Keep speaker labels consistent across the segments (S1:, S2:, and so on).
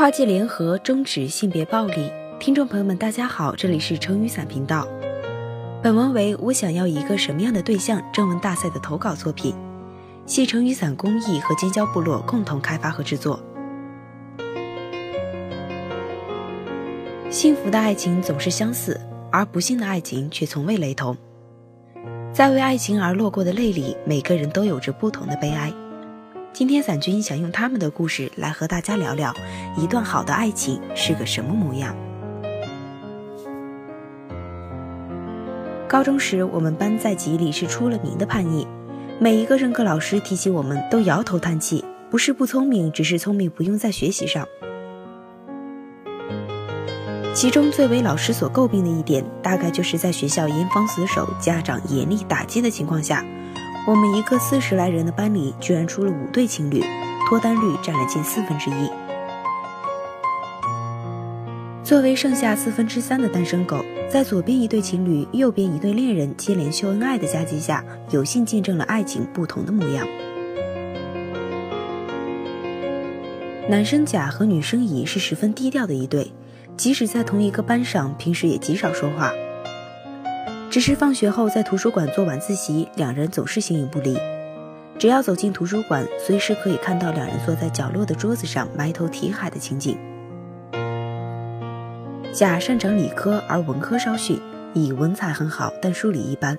S1: 跨界联合终止性别暴力，听众朋友们，大家好，这里是成语伞频道。本文为我想要一个什么样的对象征文大赛的投稿作品，系成语伞公益和尖椒部落共同开发和制作。幸福的爱情总是相似，而不幸的爱情却从未雷同。在为爱情而落过的泪里，每个人都有着不同的悲哀。今天伞君想用他们的故事来和大家聊聊，一段好的爱情是个什么模样。高中时，我们班在级里是出了名的叛逆，每一个任课老师提起我们都摇头叹气，不是不聪明，只是聪明不用在学习上。其中最为老师所诟病的一点，大概就是在学校严防死守、家长严厉打击的情况下。我们一个四十来人的班里，居然出了五对情侣，脱单率占了近四分之一。作为剩下四分之三的单身狗，在左边一对情侣，右边一对恋人接连秀恩爱的夹击下，有幸见证了爱情不同的模样。男生甲和女生乙是十分低调的一对，即使在同一个班上，平时也极少说话。只是放学后在图书馆做晚自习，两人总是形影不离。只要走进图书馆，随时可以看到两人坐在角落的桌子上埋头题海的情景。甲擅长理科，而文科稍逊；乙文采很好，但数理一般。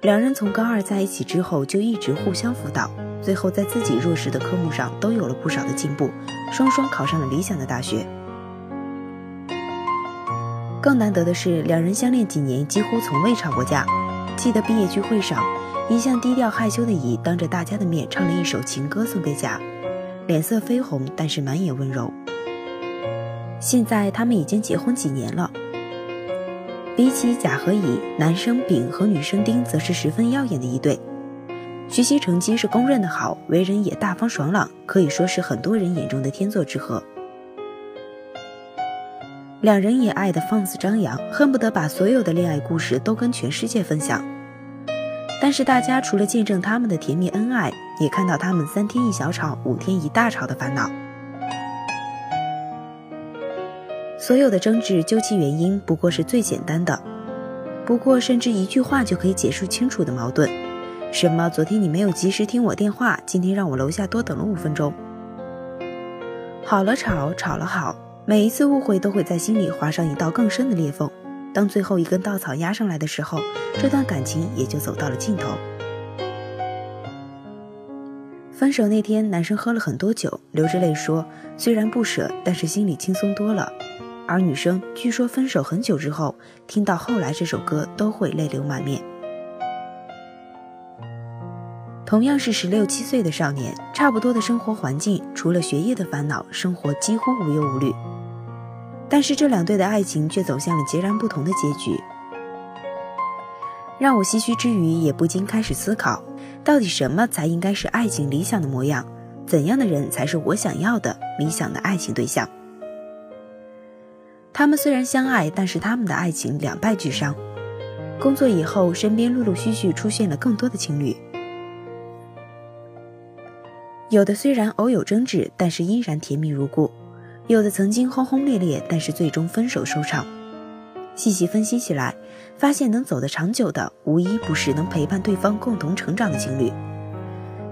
S1: 两人从高二在一起之后，就一直互相辅导，最后在自己弱势的科目上都有了不少的进步，双双考上了理想的大学。更难得的是，两人相恋几年，几乎从未吵过架。记得毕业聚会上，一向低调害羞的乙当着大家的面唱了一首情歌送给甲，脸色绯红，但是满眼温柔。现在他们已经结婚几年了。比起甲和乙，男生丙和女生丁则是十分耀眼的一对，学习成绩是公认的好，为人也大方爽朗，可以说是很多人眼中的天作之合。两人也爱得放肆张扬，恨不得把所有的恋爱故事都跟全世界分享。但是大家除了见证他们的甜蜜恩爱，也看到他们三天一小吵，五天一大吵的烦恼。所有的争执究其原因，不过是最简单的，不过甚至一句话就可以解释清楚的矛盾。什么？昨天你没有及时听我电话，今天让我楼下多等了五分钟。好了吵，吵了好。每一次误会都会在心里划上一道更深的裂缝，当最后一根稻草压上来的时候，这段感情也就走到了尽头。分手那天，男生喝了很多酒，流着泪说：“虽然不舍，但是心里轻松多了。”而女生据说分手很久之后，听到后来这首歌都会泪流满面。同样是十六七岁的少年，差不多的生活环境，除了学业的烦恼，生活几乎无忧无虑。但是这两对的爱情却走向了截然不同的结局，让我唏嘘之余，也不禁开始思考：到底什么才应该是爱情理想的模样？怎样的人才是我想要的理想的爱情对象？他们虽然相爱，但是他们的爱情两败俱伤。工作以后，身边陆陆续续出现了更多的情侣，有的虽然偶有争执，但是依然甜蜜如故。有的曾经轰轰烈烈，但是最终分手收场。细细分析起来，发现能走得长久的，无一不是能陪伴对方共同成长的情侣。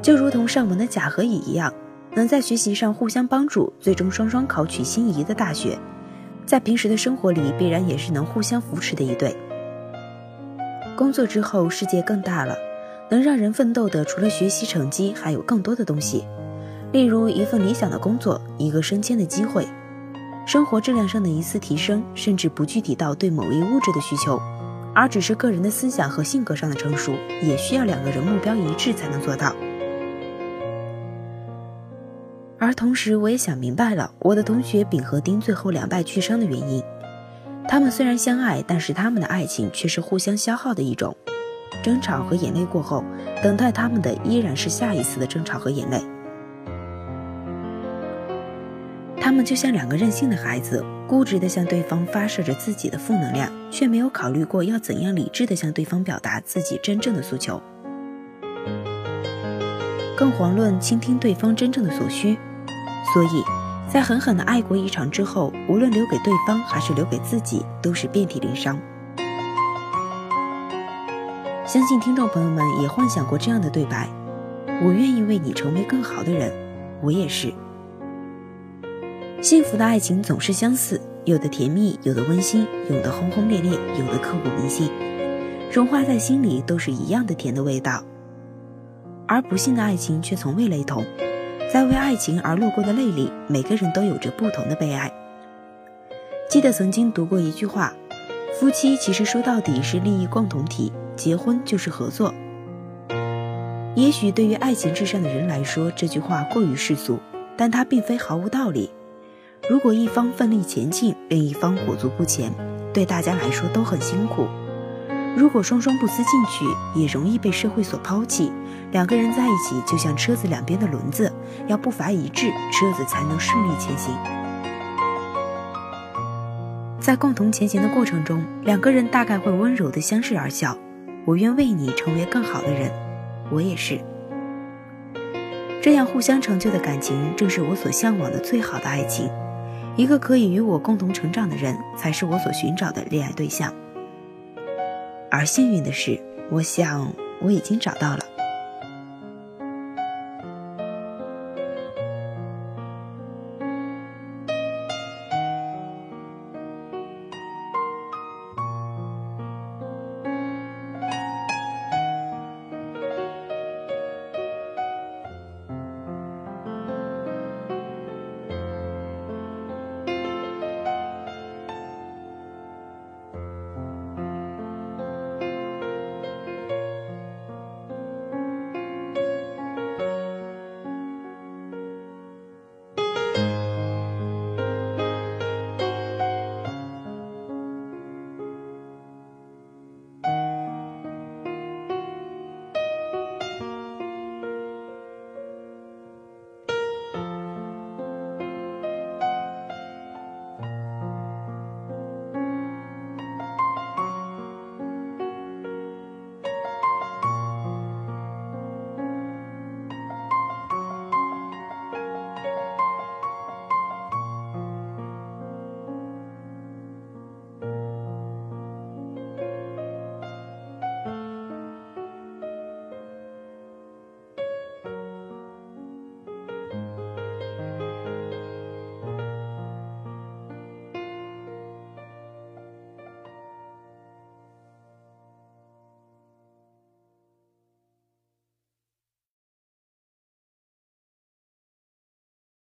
S1: 就如同上文的甲和乙一样，能在学习上互相帮助，最终双双考取心仪的大学。在平时的生活里，必然也是能互相扶持的一对。工作之后，世界更大了，能让人奋斗的，除了学习成绩，还有更多的东西。例如一份理想的工作，一个升迁的机会，生活质量上的一次提升，甚至不具体到对某一物质的需求，而只是个人的思想和性格上的成熟，也需要两个人目标一致才能做到。而同时，我也想明白了我的同学丙和丁最后两败俱伤的原因。他们虽然相爱，但是他们的爱情却是互相消耗的一种。争吵和眼泪过后，等待他们的依然是下一次的争吵和眼泪。他们就像两个任性的孩子，固执地向对方发射着自己的负能量，却没有考虑过要怎样理智地向对方表达自己真正的诉求，更遑论倾听对方真正的所需。所以，在狠狠的爱过一场之后，无论留给对方还是留给自己，都是遍体鳞伤。相信听众朋友们也幻想过这样的对白：我愿意为你成为更好的人，我也是。幸福的爱情总是相似，有的甜蜜，有的温馨，有的轰轰烈烈，有的刻骨铭心，融化在心里都是一样的甜的味道。而不幸的爱情却从未雷同。在为爱情而落过的泪里，每个人都有着不同的悲哀。记得曾经读过一句话：“夫妻其实说到底是利益共同体，结婚就是合作。”也许对于爱情至上的人来说，这句话过于世俗，但它并非毫无道理。如果一方奋力前进，另一方裹足不前，对大家来说都很辛苦。如果双双不思进取，也容易被社会所抛弃。两个人在一起，就像车子两边的轮子，要步伐一致，车子才能顺利前行。在共同前行的过程中，两个人大概会温柔的相视而笑。我愿为你成为更好的人，我也是。这样互相成就的感情，正是我所向往的最好的爱情。一个可以与我共同成长的人，才是我所寻找的恋爱对象。而幸运的是，我想我已经找到了。